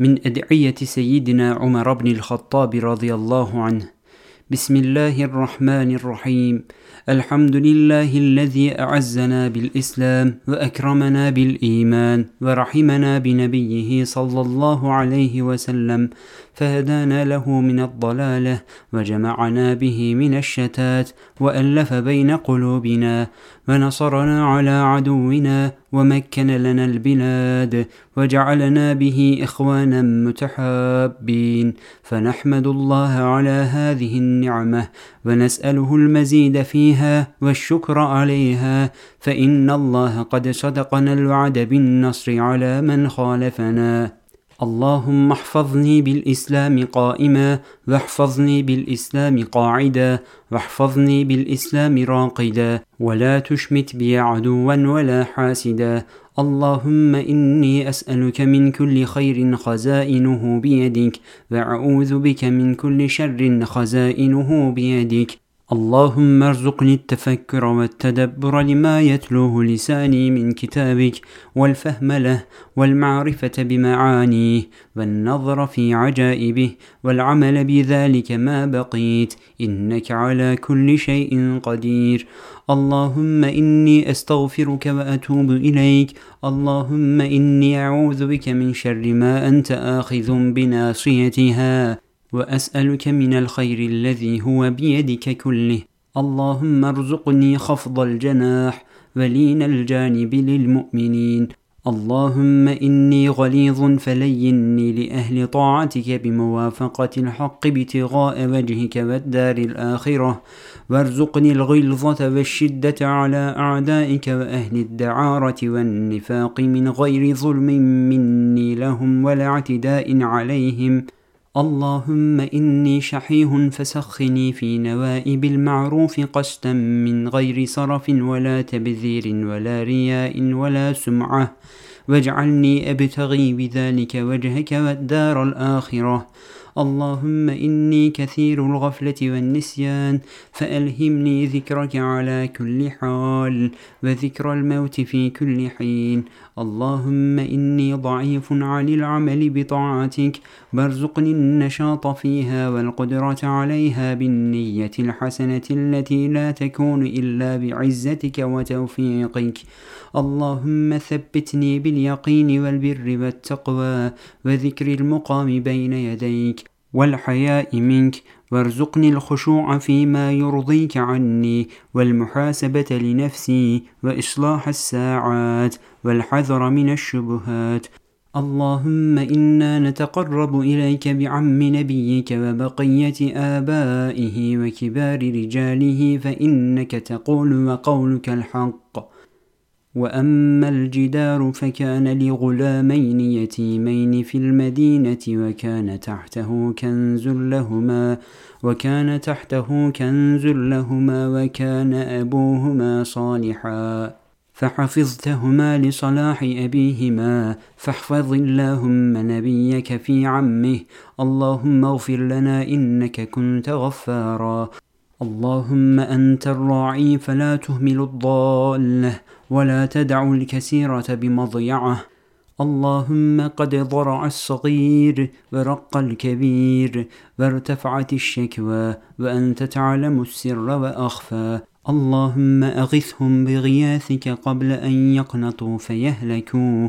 من أدعية سيدنا عمر بن الخطاب رضي الله عنه. بسم الله الرحمن الرحيم. الحمد لله الذي أعزنا بالإسلام وأكرمنا بالإيمان ورحمنا بنبيه صلى الله عليه وسلم. فهدانا له من الضلالة وجمعنا به من الشتات وألف بين قلوبنا ونصرنا على عدونا ومكن لنا البلاد وجعلنا به إخوانا متحابين فنحمد الله على هذه النعمة ونسأله المزيد فيها والشكر عليها فإن الله قد صدقنا الوعد بالنصر على من خالفنا اللهم احفظني بالإسلام قائما واحفظني بالإسلام قاعدا واحفظني بالإسلام راقدا ولا تشمت بي عدوا ولا حاسدا. اللهم إني أسألك من كل خير خزائنه بيدك وأعوذ بك من كل شر خزائنه بيدك. اللهم ارزقني التفكر والتدبر لما يتلوه لساني من كتابك والفهم له والمعرفة بمعانيه والنظر في عجائبه والعمل بذلك ما بقيت إنك على كل شيء قدير اللهم إني أستغفرك وأتوب إليك اللهم إني أعوذ بك من شر ما أنت آخذ بناصيتها وأسألك من الخير الذي هو بيدك كله. اللهم ارزقني خفض الجناح ولين الجانب للمؤمنين. اللهم إني غليظ فليني لأهل طاعتك بموافقة الحق ابتغاء وجهك والدار الآخرة. وارزقني الغلظة والشدة على أعدائك وأهل الدعارة والنفاق من غير ظلم مني لهم ولا اعتداء عليهم ۖ. اللهم إني شحيح فسخني في نوائب المعروف قسطا من غير صرف ولا تبذير ولا رياء ولا سمعة. واجعلني أبتغي بذلك وجهك والدار الآخرة. اللهم إني كثير الغفلة والنسيان فألهمني ذكرك على كل حال وذكر الموت في كل حين. اللهم إني ضعيف عن العمل بطاعتك وارزقني النشاط فيها والقدرة عليها بالنية الحسنة التي لا تكون إلا بعزتك وتوفيقك. اللهم ثبتني باليقين والبر والتقوى وذكر المقام بين يديك. والحياء منك وارزقني الخشوع فيما يرضيك عني والمحاسبة لنفسي وإصلاح الساعات والحذر من الشبهات. اللهم إنا نتقرب إليك بعم نبيك وبقية آبائه وكبار رجاله فإنك تقول وقولك الحق. وأما الجدار فكان لغلامين يتيمين في المدينة وكان تحته كنز لهما وكان تحته كنز لهما وكان أبوهما صالحا. فحفظتهما لصلاح أبيهما. فاحفظ اللهم نبيك في عمه. اللهم اغفر لنا إنك كنت غفارا. اللهم أنت الراعي فلا تهمل الضالة ولا تدع الكثيرة بمضيعة. اللهم قد ضرع الصغير ورق الكبير وارتفعت الشكوى وأنت تعلم السر وأخفى. اللهم أغثهم بغياثك قبل أن يقنطوا فيهلكوا.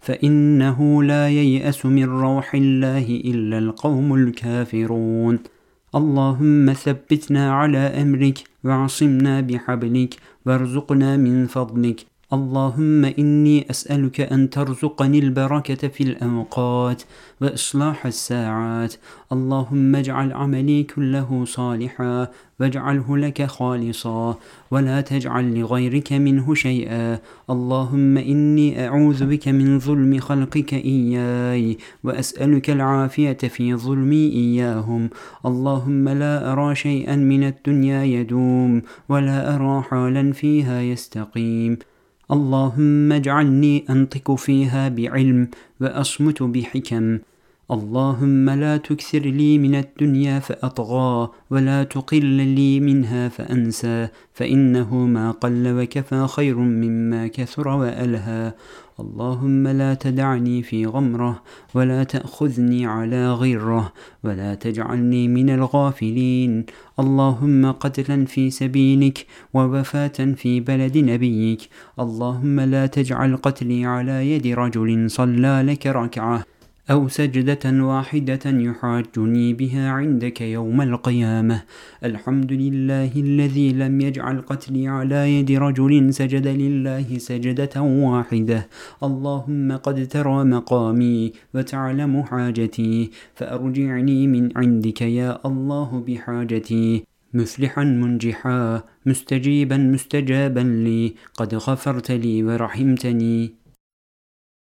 فإنه لا ييأس من روح الله إلا القوم الكافرون. اللهم ثبتنا على أمرك واعصمنا بحبلك وارزقنا من فضلك. اللهم إني أسألك أن ترزقني البركة في الأوقات وإصلاح الساعات. اللهم اجعل عملي كله صالحا واجعله لك خالصا ولا تجعل لغيرك منه شيئا. اللهم إني أعوذ بك من ظلم خلقك إياي وأسألك العافية في ظلمي إياهم. اللهم لا أرى شيئا من الدنيا يدوم ولا أرى حالا فيها يستقيم. اللهم اجعلني أنطق فيها بعلم وأصمت بحكم. اللهم لا تكثر لي من الدنيا فأطغى ولا تقل لي منها فأنسى فإنه ما قل وكفى خير مما كثر وألهى. اللهم لا تدعني في غمرة ولا تأخذني على غره ولا تجعلني من الغافلين. اللهم قتلا في سبيلك ووفاة في بلد نبيك. اللهم لا تجعل قتلي على يد رجل صلى لك ركعة. أو سجدة واحدة يحاجني بها عندك يوم القيامة. الحمد لله الذي لم يجعل قتلي على يد رجل سجد لله سجدة واحدة. اللهم قد ترى مقامي وتعلم حاجتي فأرجعني من عندك يا الله بحاجتي. مفلحا منجحا مستجيبا مستجابا لي قد غفرت لي ورحمتني.